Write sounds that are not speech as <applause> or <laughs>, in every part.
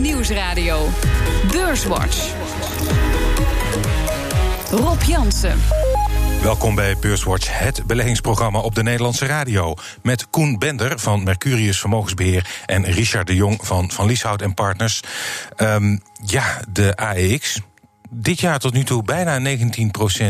Nieuwsradio. Beurswatch. Rob Jansen. Welkom bij Beurswatch, het beleggingsprogramma op de Nederlandse radio. Met Koen Bender van Mercurius Vermogensbeheer en Richard de Jong van Van Lieshout en Partners. Um, ja, de AEX, dit jaar tot nu toe bijna 19%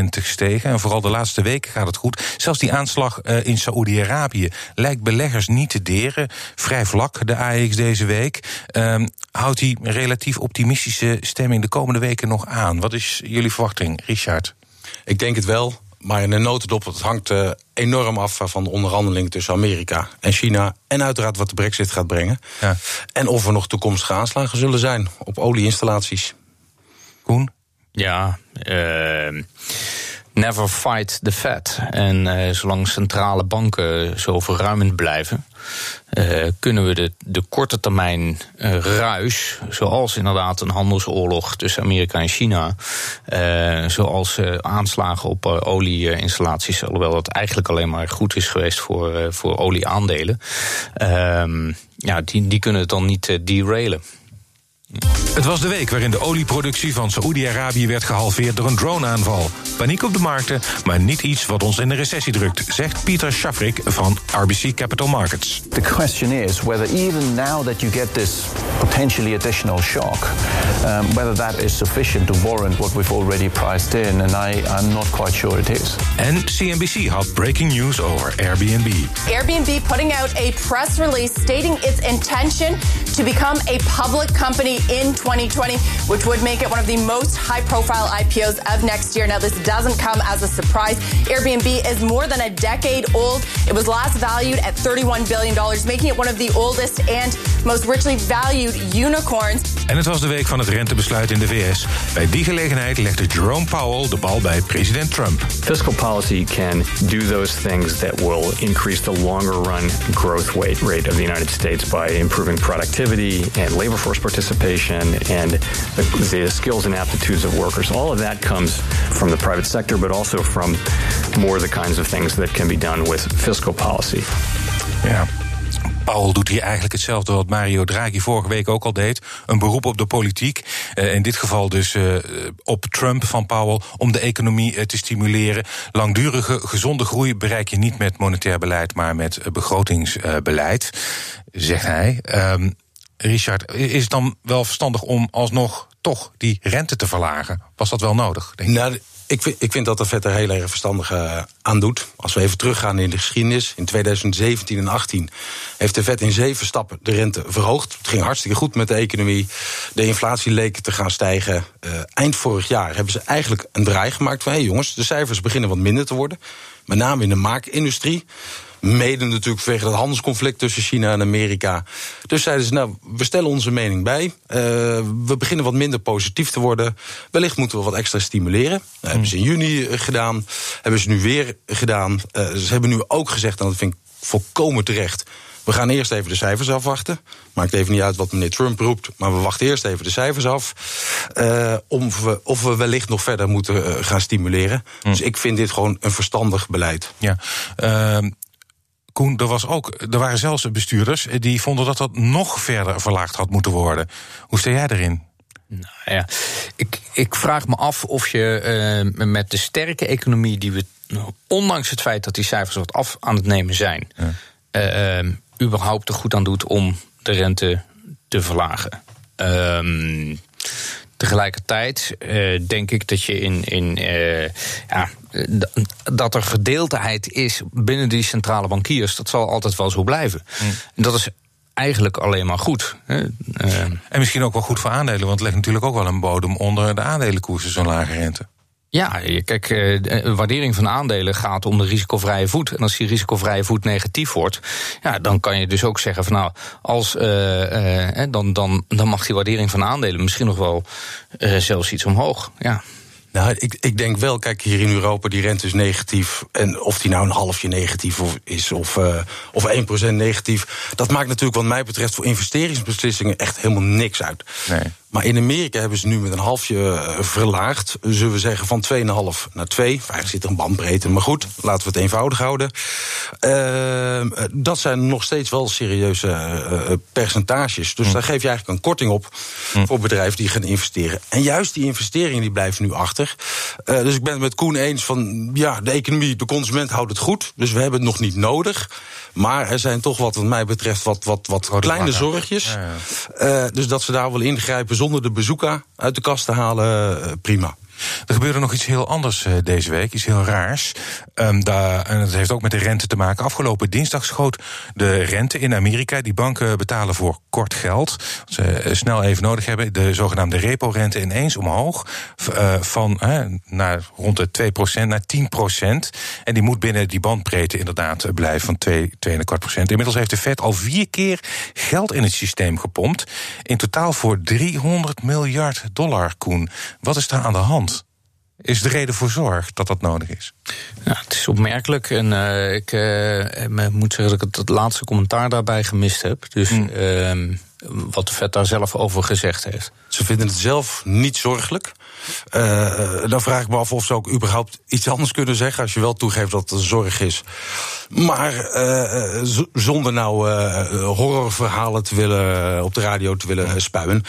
gestegen. En vooral de laatste weken gaat het goed. Zelfs die aanslag uh, in Saoedi-Arabië lijkt beleggers niet te deren. Vrij vlak, de AEX deze week. Um, houdt die relatief optimistische stemming de komende weken nog aan? Wat is jullie verwachting, Richard? Ik denk het wel. Maar in een notendop, het hangt uh, enorm af van de onderhandeling tussen Amerika en China. En uiteraard wat de brexit gaat brengen. Ja. En of er nog toekomstige aanslagen zullen zijn op olieinstallaties. Koen? Ja, uh, never fight the Fed. En uh, zolang centrale banken zo verruimend blijven, uh, kunnen we de, de korte termijn uh, ruis, zoals inderdaad een handelsoorlog tussen Amerika en China, zoals aanslagen op olieinstallaties, alhoewel dat eigenlijk alleen maar goed is geweest voor, voor olieaandelen, ehm, ja, die, die kunnen het dan niet derailen. Het was de week waarin de olieproductie van Saoedi-Arabië werd gehalveerd door een droneaanval. Paniek op de markten, maar niet iets wat ons in de recessie drukt, zegt Pieter Schafrik van RBC Capital Markets. The question is whether even now that you get this potentially additional shock, um, whether that is sufficient to warrant what we've already priced in, and I, I'm not quite sure it is. En CNBC had breaking news over Airbnb. Airbnb putting out a press release stating its intention to become a public company in 2020, which would make it one of the most high profile IPOs of next year. Now, this doesn't come as a surprise. Airbnb is more than a decade old. It was last valued at $31 billion, making it one of the oldest and most richly valued unicorns. En het was de week van het rentebesluit in de VS. Bij die gelegenheid legde Jerome Powell de bal bij president Trump. Fiscal policy can do those things that will increase the longer run growth rate of the United States by improving productivity and labor force participation and the, the skills and aptitudes of workers. All of that comes from the private sector, but also from more the kinds of things that can be done with fiscal policy. Ja. Paul doet hier eigenlijk hetzelfde wat Mario Draghi vorige week ook al deed. Een beroep op de politiek. Uh, in dit geval dus uh, op Trump van Powell om de economie uh, te stimuleren. Langdurige gezonde groei bereik je niet met monetair beleid, maar met begrotingsbeleid, zegt hij. Richard, is het dan wel verstandig om alsnog toch die rente te verlagen? Was dat wel nodig? Denk nou, ik vind, ik vind dat de Fed er heel erg verstandig uh, aan doet. Als we even teruggaan in de geschiedenis, in 2017 en 2018 heeft de Fed in zeven stappen de rente verhoogd. Het ging hartstikke goed met de economie. De inflatie leek te gaan stijgen. Uh, eind vorig jaar hebben ze eigenlijk een draai gemaakt van: hé jongens, de cijfers beginnen wat minder te worden. Met name in de maakindustrie. Mede natuurlijk vanwege het handelsconflict tussen China en Amerika. Dus zeiden ze, nou, we stellen onze mening bij. Uh, we beginnen wat minder positief te worden. Wellicht moeten we wat extra stimuleren. Dat hebben ze in juni eh, gedaan. Hebben ze nu weer gedaan. Uh, ze hebben nu ook gezegd, en dat vind ik volkomen terecht... We gaan eerst even de cijfers afwachten. Maakt even niet uit wat meneer Trump roept, maar we wachten eerst even de cijfers af. Uh, of, we, of we wellicht nog verder moeten uh, gaan stimuleren. Mm. Dus ik vind dit gewoon een verstandig beleid. Ja. Uh, Koen, er, was ook, er waren zelfs bestuurders die vonden dat dat nog verder verlaagd had moeten worden. Hoe sta jij erin? Nou ja, ik, ik vraag me af of je uh, met de sterke economie die we, ondanks het feit dat die cijfers wat af aan het nemen zijn, ja. uh, überhaupt er goed aan doet om de rente te verlagen. Uh, Tegelijkertijd uh, denk ik dat je in, in uh, ja, dat er verdeeldheid is binnen die centrale bankiers. Dat zal altijd wel zo blijven. Mm. En dat is eigenlijk alleen maar goed. Uh, en misschien ook wel goed voor aandelen, want het legt natuurlijk ook wel een bodem onder de aandelenkoersen, zo'n lage rente. Ja, kijk, eh, de waardering van aandelen gaat om de risicovrije voet. En als die risicovrije voet negatief wordt, ja, dan kan je dus ook zeggen van nou, als, uh, uh, dan, dan, dan mag die waardering van aandelen misschien nog wel zelfs iets omhoog. Ja. Nou, ik, ik denk wel, kijk, hier in Europa, die rente is negatief. En of die nou een halfje negatief is of, uh, of 1% negatief. Dat maakt natuurlijk, wat mij betreft, voor investeringsbeslissingen echt helemaal niks uit. Nee. Maar in Amerika hebben ze nu met een halfje eh, verlaagd. Zullen we zeggen van 2,5 naar 2. Eigenlijk zit er een bandbreedte, maar goed, laten we het eenvoudig houden. Uh, dat zijn nog steeds wel serieuze uh, percentages. Dus mm. daar geef je eigenlijk een korting op mm. voor bedrijven die gaan investeren. En juist die investeringen die blijven nu achter. Uh, dus ik ben het met Koen eens van ja, de economie, de consument houdt het goed. Dus we hebben het nog niet nodig. Maar er zijn toch wat, wat mij betreft, wat, wat, wat kleine zorgjes. Ja, ja. Uh, dus dat ze daar wel ingrijpen zonder de bezoeker uit de kast te halen, uh, prima. Er gebeurde nog iets heel anders uh, deze week, iets heel raars. Um, daar, en dat heeft ook met de rente te maken. Afgelopen dinsdag schoot de rente in Amerika. Die banken betalen voor kort geld. Wat ze uh, snel even nodig hebben. De zogenaamde repo-rente ineens omhoog. Uh, van naar rond de 2% naar 10%. En die moet binnen die bandbreedte inderdaad blijven van 2, 2,25%. Inmiddels heeft de Fed al vier keer geld in het systeem gepompt. In totaal voor 300 miljard dollar, Koen. Wat is daar aan de hand? Is de reden voor zorg dat dat nodig is? Ja, het is opmerkelijk. En uh, ik uh, moet zeggen dat ik het, laatste commentaar daarbij gemist heb. Dus mm. uh, wat de vet daar zelf over gezegd heeft. Ze vinden het zelf niet zorgelijk. Uh, dan vraag ik me af of ze ook überhaupt iets anders kunnen zeggen. Als je wel toegeeft dat het zorg is. Maar uh, zonder nou horrorverhalen te willen, op de radio te willen spuien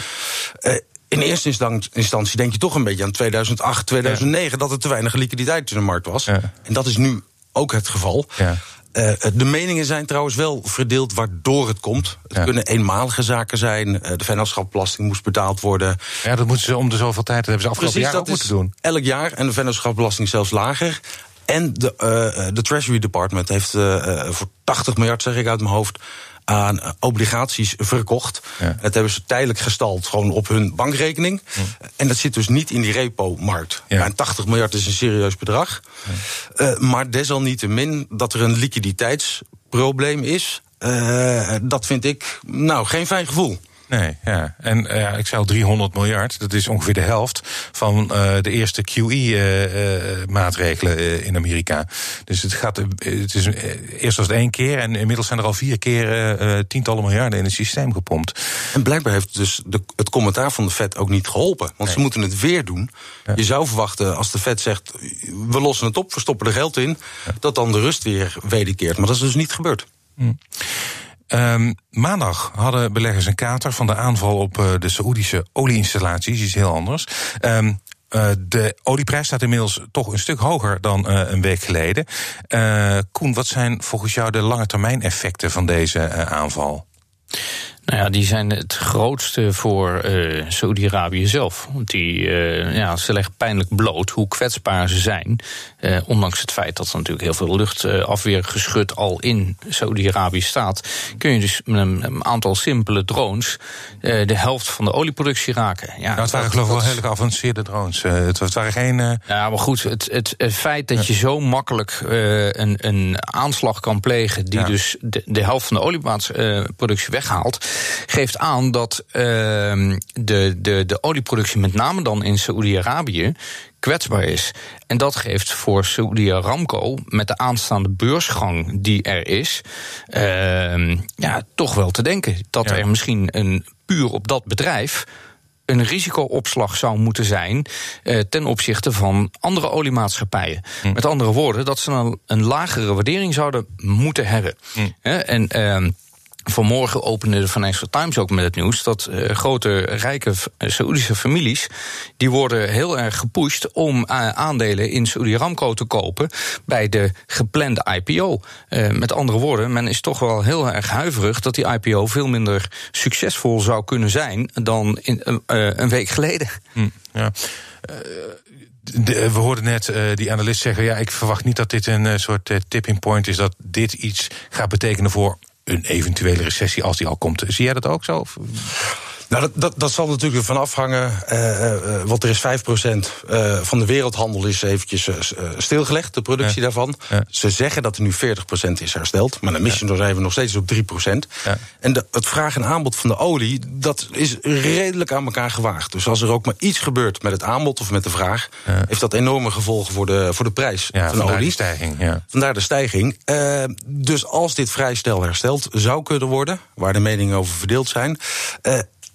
in eerste instantie denk je toch een beetje aan 2008, 2009... dat er te weinig liquiditeit in de markt was. Ja. En dat is nu ook het geval. Ja. Uh, de meningen zijn trouwens wel verdeeld waardoor het komt. Het ja. kunnen eenmalige zaken zijn. Uh, de vennootschapbelasting moest betaald worden. Ja, dat moeten ze om de zoveel tijd. Dat hebben ze afgelopen Precies, jaar ook moeten doen. Elk jaar. En de vennootschapbelasting zelfs lager. En de, uh, de Treasury Department heeft voor 80 miljard, zeg ik uit mijn hoofd aan obligaties verkocht. Ja. Dat hebben ze tijdelijk gestald, gewoon op hun bankrekening. Ja. En dat zit dus niet in die repo-markt. Ja. En 80 miljard is een serieus bedrag. Uh, maar desalniettemin dat er een liquiditeitsprobleem is... Uh, dat vind ik nou geen fijn gevoel. Nee, ja. En uh, ik zei al 300 miljard. Dat is ongeveer de helft van uh, de eerste QE-maatregelen uh, in Amerika. Dus het gaat. Het is, eerst was het één keer en inmiddels zijn er al vier keer tientallen miljarden in het systeem gepompt. En blijkbaar heeft dus de, het commentaar van de Fed ook niet geholpen. Want nee. ze moeten het weer doen. Ja. Je zou verwachten als de Fed zegt: we lossen het op, we stoppen er geld in, ja. dat dan de rust weer wederkeert. Maar dat is dus niet gebeurd. Hm. Um, maandag hadden beleggers een kater van de aanval op uh, de Saoedische olieinstallaties, iets heel anders. Um, de olieprijs staat inmiddels toch een stuk hoger dan uh, een week geleden. Koen, wat zijn volgens jou de lange termijn effecten van deze aanval? Nou ja, die zijn het grootste voor uh, Saudi-Arabië zelf. Want die, uh, ja, ze leggen pijnlijk bloot hoe kwetsbaar ze zijn. Uh, ondanks het feit dat er natuurlijk heel veel luchtafweergeschut al in Saudi-Arabië staat. Kun je dus met een, een aantal simpele drones de helft van de olieproductie raken. Ja, nou, het waren geloof ik wel hele geavanceerde drones. het, het waren geen. Ja, maar goed, het, het, het feit dat je zo makkelijk een, een aanslag kan plegen. die ja. dus de, de helft van de olieproductie weghaalt geeft aan dat uh, de, de, de olieproductie, met name dan in Saoedi-Arabië, kwetsbaar is. En dat geeft voor Saudi Aramco, met de aanstaande beursgang die er is, uh, ja, toch wel te denken dat ja. er misschien een puur op dat bedrijf een risicoopslag zou moeten zijn uh, ten opzichte van andere oliemaatschappijen. Hm. Met andere woorden, dat ze een, een lagere waardering zouden moeten hebben. Hm. en uh, Vanmorgen opende de Financial Times ook met het nieuws dat uh, grote rijke Saoedische families die worden heel erg gepusht om uh, aandelen in Saudi Aramco te kopen bij de geplande IPO. Met andere woorden, men is toch wel heel erg huiverig dat die IPO veel minder succesvol zou kunnen zijn dan in, een week geleden. Hm, ja. We hoorden net die analist zeggen: ja, ik verwacht niet dat dit een soort tipping point is, dat dit iets gaat betekenen voor een eventuele recessie als die al komt. Zie jij dat ook zo? Of? Nou, dat, dat, dat zal natuurlijk ervan afhangen. Uh, uh, want er is 5% uh, van de wereldhandel is eventjes stilgelegd, de productie ja. daarvan. Ja. Ze zeggen dat er nu 40% is hersteld. Maar dan mis je nog even nog steeds op 3%. Ja. En de, het vraag en aanbod van de olie, dat is redelijk aan elkaar gewaagd. Dus als er ook maar iets gebeurt met het aanbod of met de vraag, heeft dat enorme gevolgen voor de, voor de prijs van de olie. Vandaar de stijging. Ja. Vandaar de stijging. dus als dit vrij snel hersteld zou kunnen worden, waar de meningen over verdeeld zijn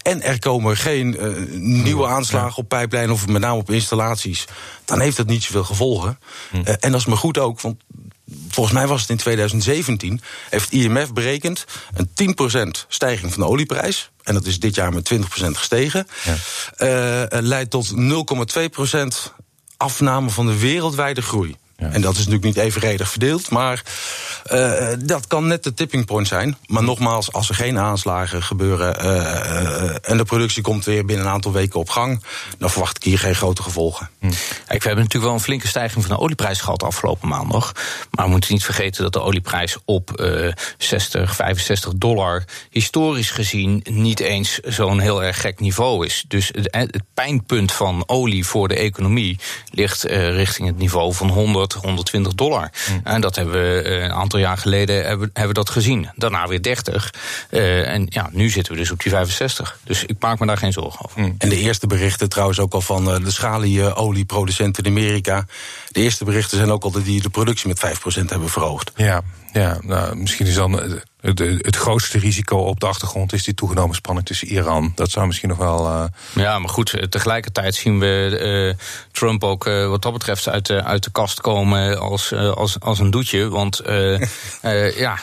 en er komen geen uh, nieuwe aanslagen op pijplijnen of met name op installaties, dan heeft dat niet zoveel gevolgen. Uh, en dat is maar goed ook, want volgens mij was het in 2017, heeft IMF berekend een 10% stijging van de olieprijs. En dat is dit jaar met 20% gestegen. Ja. Uh, leidt tot 0,2% afname van de wereldwijde groei. Ja. En dat is natuurlijk niet evenredig verdeeld, maar uh, dat kan net de tipping point zijn. Maar nogmaals, als er geen aanslagen gebeuren uh, en de productie komt weer binnen een aantal weken op gang, dan verwacht ik hier geen grote gevolgen. Hm. Kijk, we hebben natuurlijk wel een flinke stijging van de olieprijs gehad afgelopen maandag. Maar we moeten niet vergeten dat de olieprijs op 60, 65 dollar historisch gezien niet eens zo'n heel erg gek niveau is. Dus het, het pijnpunt van olie voor de economie ligt richting het niveau van 100. 120 dollar. Mm. En dat hebben we eh, een aantal jaar geleden hebben, hebben we dat gezien. Daarna weer 30. Uh, en ja, nu zitten we dus op die 65. Dus ik maak me daar geen zorgen over. Mm. En de eerste berichten trouwens ook al van uh, de schalieolieproducenten in Amerika. De eerste berichten zijn ook al dat die de productie met 5% hebben verhoogd. Ja, ja nou, misschien is dan het, het, grootste risico op de achtergrond is die toegenomen spanning tussen Iran. Dat zou misschien nog wel. Uh... Ja, maar goed, tegelijkertijd zien we uh, Trump ook uh, wat dat betreft uit de, uit de kast komen als, als, als een doetje. Want <laughs> ja,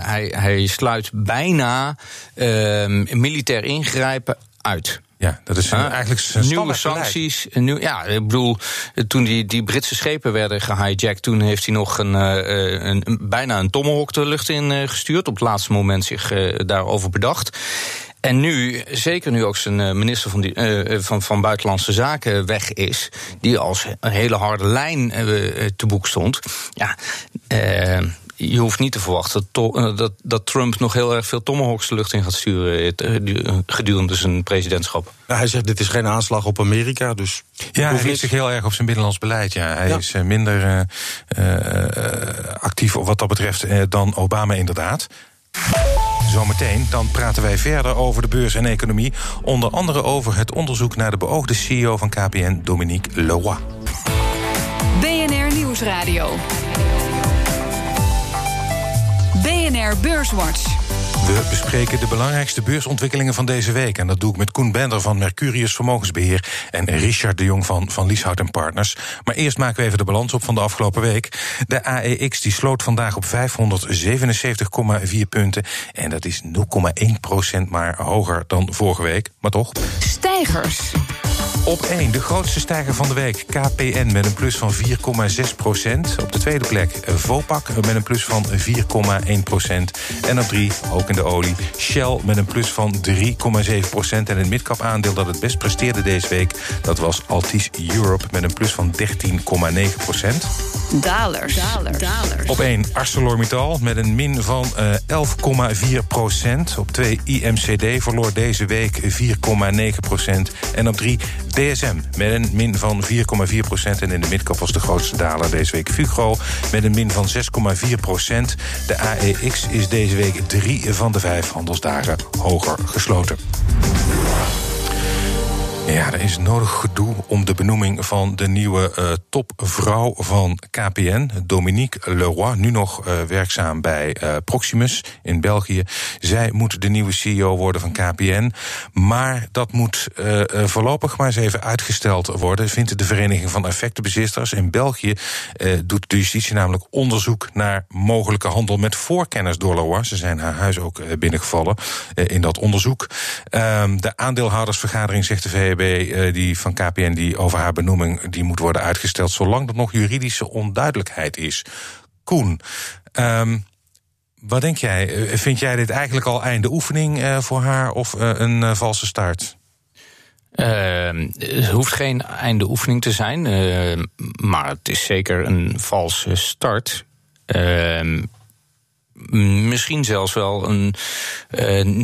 hij, hij sluit bijna militair ingrijpen uit. Ja, dat is uh, eigenlijk nieuwe sancties. Nieuw, ja, ik bedoel, toen die, die Britse schepen werden gehijacked, toen heeft hij nog een, een, een bijna een tomahawk de lucht in gestuurd. Op het laatste moment zich daarover bedacht. En nu, zeker nu ook zijn minister van, die, uh, van, van Buitenlandse Zaken weg is, die als een hele harde lijn uh, te boek stond. Ja, uh, je hoeft niet te verwachten dat, eh, dat, dat, Trump nog heel erg veel tomahawks de lucht in gaat sturen eh, gedurende zijn presidentschap. Ja, hij zegt dit is geen aanslag op Amerika, dus... Ja, hij richt zich heel erg op zijn binnenlands beleid. Ja. Hij is minder uh, actief wat dat betreft dan Obama inderdaad. Zometeen dan praten wij verder over de beurs en economie. Onder andere over het onderzoek naar de beoogde CEO van KPN, Dominique Leroy. BNR Nieuwsradio. BNR Beurswatch. We bespreken de belangrijkste beursontwikkelingen van deze week. En dat doe ik met Koen Bender van Mercurius Vermogensbeheer... en Richard de Jong van Van Lieshout en Partners. Maar eerst maken we even de balans op van de afgelopen week. De AEX die sloot vandaag op 577,4 punten. En dat is 0,1% maar hoger dan vorige week. Maar toch. Stijgers. Op 1, de grootste stijger van de week, KPN met een plus van 4,6 procent. Op de tweede plek Vopak met een plus van 4,1 procent. En op 3, ook in de olie, Shell met een plus van 3,7 procent. En het midcap aandeel dat het best presteerde deze week... dat was Altis Europe met een plus van 13,9 procent. Dalers. Dalers. Op 1 ArcelorMittal met een min van uh, 11,4 procent. Op 2 IMCD verloor deze week 4,9 procent. En op 3 DSM met een min van 4,4 procent. En in de midcap was de grootste daler deze week Fugro met een min van 6,4 procent. De AEX is deze week drie van de vijf handelsdagen hoger gesloten. Ja, er is nodig gedoe om de benoeming van de nieuwe uh, topvrouw van KPN, Dominique Leroy, nu nog uh, werkzaam bij uh, Proximus in België. Zij moet de nieuwe CEO worden van KPN, maar dat moet voorlopig maar eens even uitgesteld worden, vindt de Vereniging van Effectenbezitters. In België doet de justitie namelijk onderzoek naar mogelijke handel met voorkennis door Leroy. Ze zijn haar huis ook binnengevallen in dat onderzoek. Ehm, de aandeelhoudersvergadering, zegt de VEB, eh, die van KPN die over haar benoeming die moet worden uitgesteld, zolang er nog juridische onduidelijkheid is. Koen, um, wat denk jij? Eh, vind jij dit eigenlijk al einde oefening uh, voor haar of een valse start? Uh, het hoeft geen einde oefening te zijn, maar het is zeker een valse start. Ehm, misschien zelfs wel een,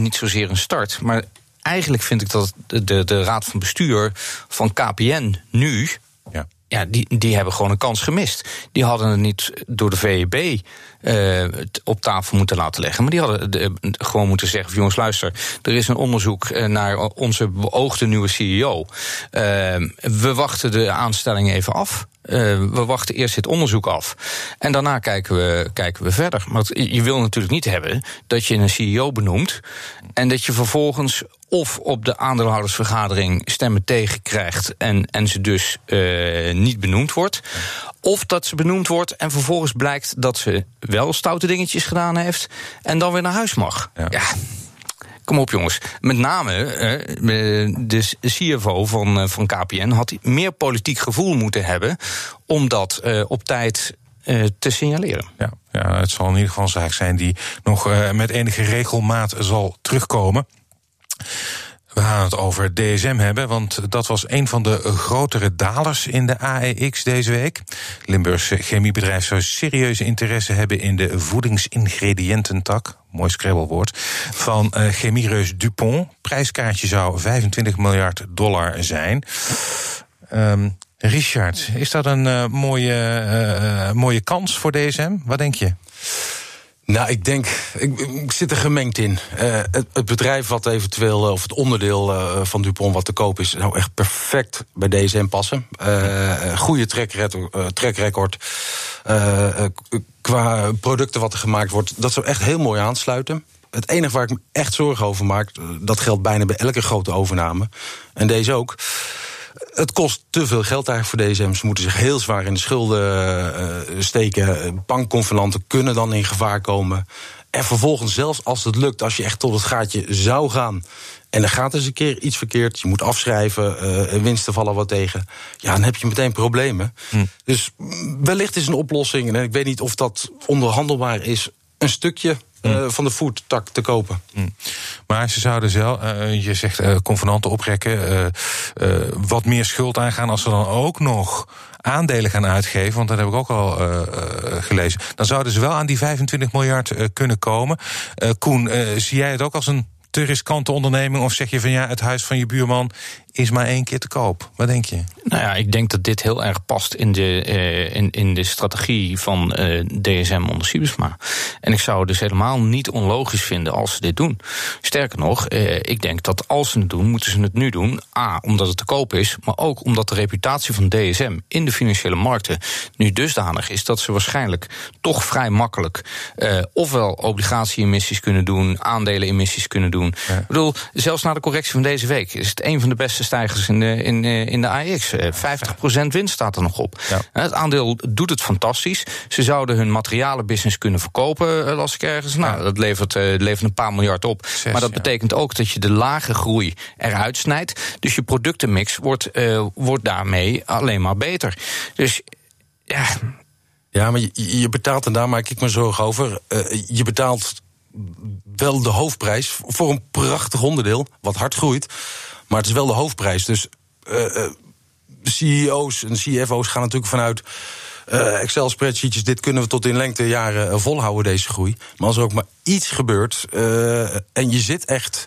niet zozeer een start, maar eigenlijk vind ik dat de, de, de raad van bestuur van KPN nu. Ja. Ja, die, die hebben gewoon een kans gemist. Die hadden het niet door de VEB uh, op tafel moeten laten leggen. Maar die hadden de, gewoon moeten zeggen: jongens, luister, er is een onderzoek eh, naar onze beoogde nieuwe CEO. Uh, we wachten de aanstelling even af. Uh, we wachten eerst dit onderzoek af. En daarna kijken we, kijken we verder. Maar je wil natuurlijk niet hebben dat je een CEO benoemt. en dat je vervolgens of op de aandeelhoudersvergadering stemmen tegen krijgt en, en ze dus uh, niet benoemd wordt. Of dat ze benoemd wordt en vervolgens blijkt dat ze wel stoute dingetjes gedaan heeft en dan weer naar huis mag. ja. ja. Kom op, jongens. Met name de CFO van, van KPN had meer politiek gevoel moeten hebben om dat op tijd te signaleren. Ja, ja, het zal in ieder geval een zaak zijn die nog met enige regelmaat zal terugkomen. We gaan het over DSM hebben, want dat was een van de grotere dalers in de AEX deze week. Limburgse chemiebedrijf zou serieuze interesse hebben in de voedingsingrediëntentak, mooi scrabblewoord, van uh, chemiereus Dupont. Prijskaartje zou 25 miljard dollar zijn. Um, Richard, is dat een uh, mooie, uh, mooie kans voor DSM? Wat denk je? Nou, ik denk, ik, zit er gemengd in. Uh, het, bedrijf wat eventueel, of het onderdeel uh, van Dupont wat te koop is, zou echt perfect bij DSM passen. Uh, goede track record. qua producten wat er gemaakt wordt, dat zou echt heel mooi aansluiten. Het enige waar ik me echt zorgen over maak, dat geldt bijna bij elke grote overname. En deze ook het kost te veel geld eigenlijk voor DSM. Ze moeten zich heel zwaar in de schulden uh, steken. Bankconvenanten kunnen dan in gevaar komen. En vervolgens, zelfs als het lukt, als je echt tot het gaatje zou gaan. En er gaat eens een keer iets verkeerd. Je moet afschrijven, uh, winsten vallen wat tegen. Ja, dan heb je meteen problemen. Hm. Dus wellicht is een oplossing. En ik weet niet of dat onderhandelbaar is. Een stukje uh, van de foodtak te kopen. Mm. Maar ze zouden zelf, uh, je zegt uh, convenanten oprekken, wat meer schuld aangaan als ze dan ook nog aandelen gaan uitgeven, want dat heb ik ook al gelezen. Dan zouden ze wel aan die 25 miljard kunnen komen. Koen, zie jij het ook als een te riskante onderneming? Of zeg je van ja, het huis van je buurman is maar één keer te koop. Wat denk je? Nou ja, ik denk dat dit heel erg past in de, uh, in, in de strategie van uh, eh, DSM onder Siebesma. En ik zou het dus helemaal niet onlogisch vinden als ze dit doen. Sterker nog, uh, ik denk dat als ze het doen, moeten ze het nu doen. A, omdat het te koop is, maar ook omdat de reputatie van DSM in de financiële markten nu dusdanig is dat ze waarschijnlijk toch vrij makkelijk ofwel obligatie-emissies kunnen doen, aandelen-emissies kunnen doen. Ja. Ik bedoel, zelfs na de correctie van deze week is het een van de beste stijgers in de, in, eh, in de AX. 50% winst staat er nog op. Ja. Het aandeel doet het fantastisch. Ze zouden hun materialenbusiness kunnen verkopen, eh, las ik ergens. Nou, dat levert, levert een paar miljard op. maar dat betekent ook dat je de lage groei eruit snijdt. Dus je productenmix wordt, uh, wordt daarmee alleen maar beter. Dus ja. Ja, maar je, je betaalt, en daar maak ik me zorgen over. Uh, je betaalt wel de hoofdprijs voor een prachtig onderdeel, wat hard groeit. Maar het is wel de hoofdprijs. Dus uh, CEO's en CFO's gaan natuurlijk vanuit. Uh, Excel-spreadsheetjes, dit kunnen we tot in lengte jaren volhouden, deze groei. Maar als er ook maar iets gebeurt uh, en je zit echt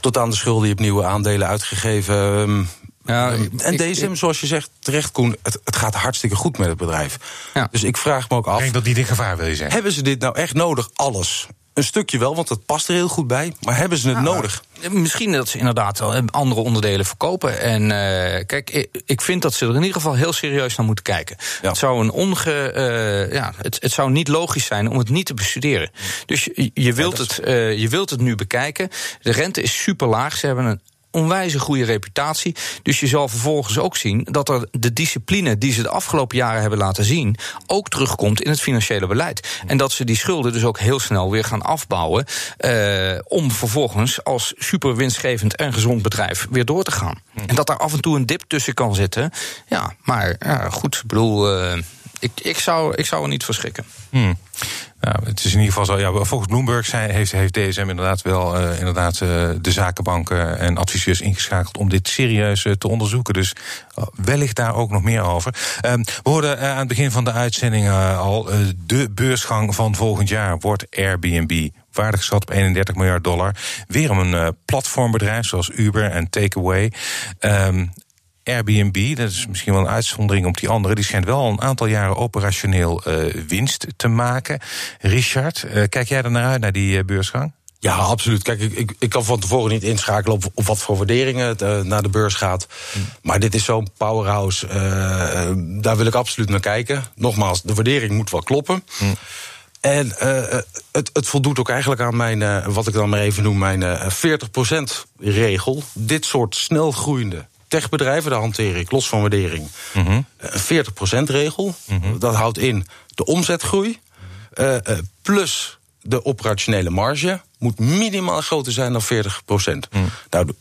tot aan de schulden, je hebt nieuwe aandelen uitgegeven. Um, ja, en DSM, zoals je zegt, terecht Koen, het, het, gaat hartstikke goed met het bedrijf. Ja. Dus ik vraag me ook af. Ik denk dat die in gevaar wil je zeggen. Hebben ze dit nou echt nodig, alles? Een stukje wel, want dat past er heel goed bij. Maar hebben ze het nou, nodig? Misschien dat ze inderdaad wel andere onderdelen verkopen. En uh, kijk, ik vind dat ze er in ieder geval heel serieus naar moeten kijken. Ja. Het, zou een onge, uh, ja, het, het, zou niet logisch zijn om het niet te bestuderen. Dus je, je wilt, het, uh, je wilt het nu bekijken. De rente is super laag. Ze hebben een onwijze goede reputatie. Dus je zal vervolgens ook zien dat er de discipline die ze de afgelopen jaren hebben laten zien, ook terugkomt in het financiële beleid. En dat ze die schulden dus ook heel snel weer gaan afbouwen. Uh, om vervolgens als super winstgevend en gezond bedrijf weer door te gaan. En dat daar af en toe een dip tussen kan zitten. Ja, maar ja, goed, ik bedoel. Uh, ik, ik, zou, ik zou er niet verschrikken. Hmm. Nou, het is in ieder geval zo. Ja, volgens Bloomberg zijn, heeft, heeft DSM inderdaad wel uh, inderdaad, uh, de zakenbanken en adviseurs ingeschakeld om dit serieus uh, te onderzoeken. Dus wellicht daar ook nog meer over. Ehm, we hoorden aan het begin van de uitzending al: de beursgang van volgend jaar wordt Airbnb. Waardig geschat op 31 miljard dollar. Weer om een platformbedrijf zoals Uber en Takeaway. Um, Airbnb, dat is misschien wel een uitzondering op die andere, die schijnt wel een aantal jaren operationeel uh, winst te maken. Richard, uh, kijk jij er naar uit, naar die uh, beursgang? Ja, absoluut. Kijk, ik, ik, ik, kan van tevoren niet inschakelen op, op wat voor waarderingen het naar de beurs gaat. Hm. Maar dit is zo'n powerhouse. daar wil ik absoluut naar kijken. Nogmaals, de waardering moet wel kloppen. Hm. En uh, het, het, voldoet ook eigenlijk aan mijn, wat ik dan maar even noem, mijn uh, 40%-regel. Dit soort snel groeiende techbedrijven, daar hanteer ik los van waardering. Mm -hmm. Een 40%-regel. Mm -hmm. Dat houdt in de omzetgroei. plus de operationele marge moet minimaal groter zijn dan 40 procent. Mm. Nou,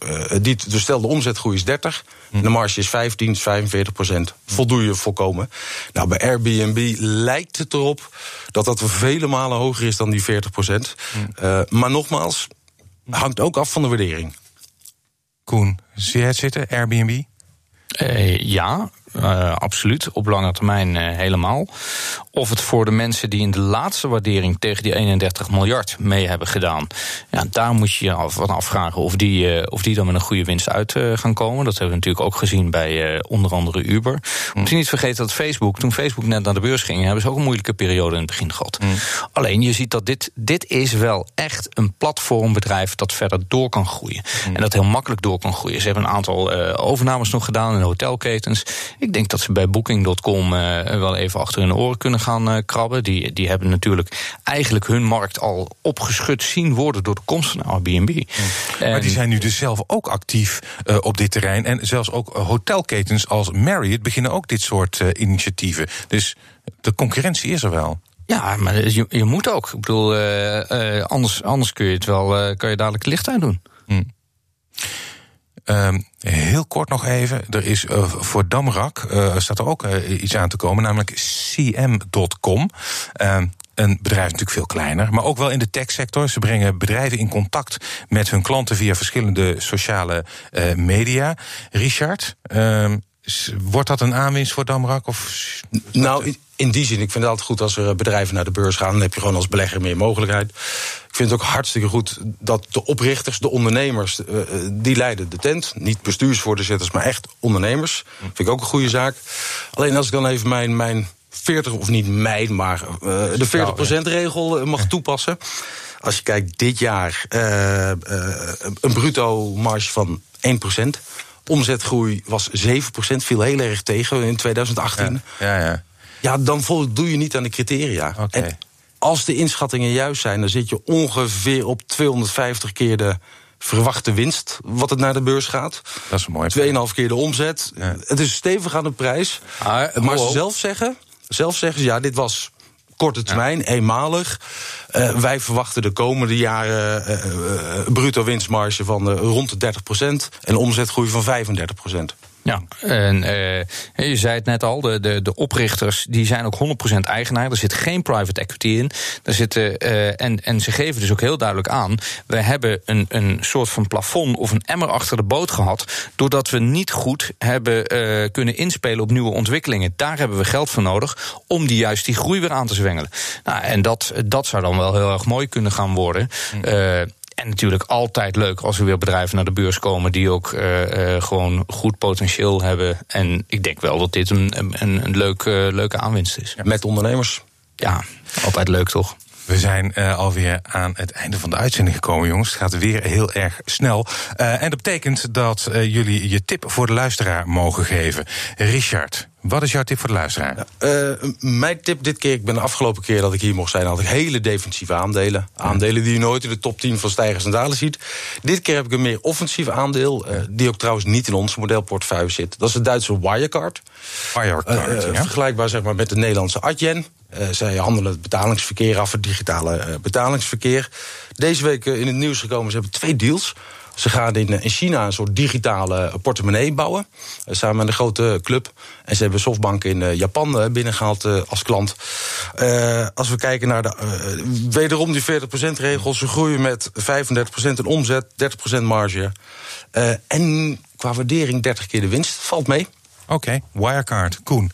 die, dus stel de omzetgroei is 30, mm. de marge is 15, 45 procent. Voldoe je volkomen. Nou, bij Airbnb lijkt het erop dat dat vele malen hoger is dan die 40 procent. Mm. Uh, maar nogmaals, hangt ook af van de waardering. Koen, zie je het zitten, Airbnb? Uh, ja, uh, absoluut. Op lange termijn uh, helemaal. Of het voor de mensen die in de laatste waardering tegen die 31 miljard mee hebben gedaan. Ja, daar moet je je af, van afvragen of die, uh, of die dan met een goede winst uit gaan komen. Dat hebben we natuurlijk ook gezien bij onder andere Uber. Mm. Moet je niet vergeten dat Facebook, toen Facebook net naar de beurs ging, hebben ze ook een moeilijke periode in het begin gehad. Mm. Alleen je ziet dat dit, dit is wel echt een platformbedrijf dat verder door kan groeien. Mm. En dat heel makkelijk door kan groeien. Ze hebben een aantal overnames nog gedaan in hotelketens. Ik denk dat ze bij Booking.com uh, wel even achter hun oren kunnen gaan uh, krabben. Die, die hebben natuurlijk eigenlijk hun markt al opgeschud zien worden door de komst van Airbnb. Maar die zijn nu dus zelf ook actief uh, op dit terrein. En zelfs ook hotelketens als Marriott beginnen ook dit soort initiatieven. Dus de concurrentie is er wel. Ja, maar je, je moet ook. Ik bedoel, anders, anders kun je het wel, kan je dadelijk licht aan doen. Mm. Um, heel kort nog even. Er is uh, voor Damrak uh, staat er ook uh, iets aan te komen, namelijk cm.com. Um, een bedrijf natuurlijk veel kleiner, maar ook wel in de techsector. Ze brengen bedrijven in contact met hun klanten via verschillende sociale media. Richard, um, wordt dat een aanwinst voor Damrak? Of nou, in die zin, ik vind het altijd goed als er bedrijven naar de beurs gaan. Dan heb je gewoon als belegger meer mogelijkheid. Ik vind het ook hartstikke goed dat de oprichters, de ondernemers, uh, die leiden de tent. Niet bestuursvoorzitters, maar echt ondernemers. Vind ik ook een goede zaak. Alleen als ik dan even mijn, mijn 40, of niet mijn, maar de 40%-regel mag toepassen. Als je kijkt, dit jaar een bruto marge van 1%. Omzetgroei was 7%, viel heel erg tegen in 2018. Ja, ja. ja. Ja, dan voldoe je niet aan de criteria. Okay. En als de inschattingen juist zijn, dan zit je ongeveer op 250 keer de verwachte winst wat het naar de beurs gaat. Dat is mooi. 2,5 keer de omzet. Ja. Het is stevig aan de prijs. Ah, maar ze zelf zeggen, zelf zeggen ze, ja, dit was korte termijn, ja. eenmalig. Uh, wij verwachten de komende jaren uh, uh, bruto winstmarge van rond de 30% en omzetgroei van 35%. Ja, en uh, je zei het net al, de, de, de oprichters die zijn ook 100% eigenaar. Er zit geen private equity in. Er zitten, uh, en, en ze geven dus ook heel duidelijk aan... we hebben een, een soort van plafond of een emmer achter de boot gehad... doordat we niet goed hebben uh, kunnen inspelen op nieuwe ontwikkelingen. Daar hebben we geld voor nodig om die juist die groei weer aan te zwengelen. Nou, en dat, dat zou dan wel heel erg mooi kunnen gaan worden... En natuurlijk altijd leuk als er weer bedrijven naar de beurs komen die ook uh, uh, gewoon goed potentieel hebben. En ik denk wel dat dit een, een, een leuke, leuke aanwinst is. Ja, met ondernemers? Ja, altijd leuk toch? We zijn uh, alweer aan het einde van de uitzending gekomen, jongens. Het gaat weer heel erg snel. Uh, en dat betekent dat uh, jullie je tip voor de luisteraar mogen geven. Richard, wat is jouw tip voor de luisteraar? Uh, mijn tip dit keer, ik ben de afgelopen keer dat ik hier mocht zijn, had ik hele defensieve aandelen. Aandelen die je nooit in de top 10 van stijgers en dalen ziet. Dit keer heb ik een meer offensief aandeel, uh, die ook trouwens niet in ons modelportefeuille zit. Dat is de Duitse Wirecard. Wirecard, uh, ja. Vergelijkbaar zeg maar met de Nederlandse Adyen. Zij handelen het betalingsverkeer af, het digitale betalingsverkeer. Deze week in het nieuws gekomen, ze hebben twee deals. Ze gaan in, in China een soort digitale portemonnee bouwen. samen met een grote club. En ze hebben Softbank in Japan binnengehaald als klant. als we kijken naar de, wederom die 40%-regel. Ze groeien met 35% in omzet, 30% marge. en qua waardering 30 keer de winst. Valt mee. Oké. Wirecard. Koen.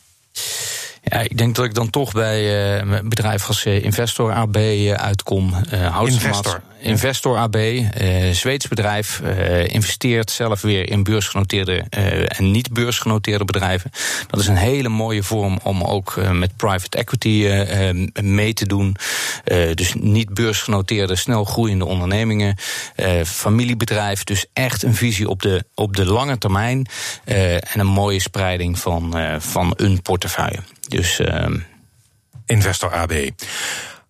Ja, ik denk dat ik dan toch bij uh, een bedrijf als uh, Investor AB uh, uitkom. Investor. Investor AB, Zweeds bedrijf, investeert zelf weer in beursgenoteerde en niet beursgenoteerde bedrijven. Dat is een hele mooie vorm om ook met private equity mee te doen. dus niet beursgenoteerde, snel groeiende ondernemingen. familiebedrijf, dus echt een visie op de, op de lange termijn. en een mooie spreiding van, van een portefeuille. Dus. Uh... Investor AB.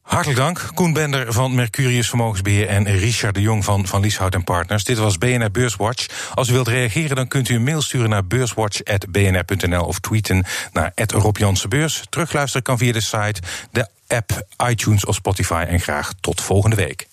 Hartelijk dank, Koen Bender van Mercurius Vermogensbeheer en Richard de Jong van Van Lieshout en Partners. Dit was BNR Beurswatch. Als u wilt reageren, dan kunt u een mail sturen naar beurswatch.bnr.nl of tweeten naar Rob Beurs. Terugluisteren kan via de site, de app, iTunes of Spotify. En graag tot volgende week.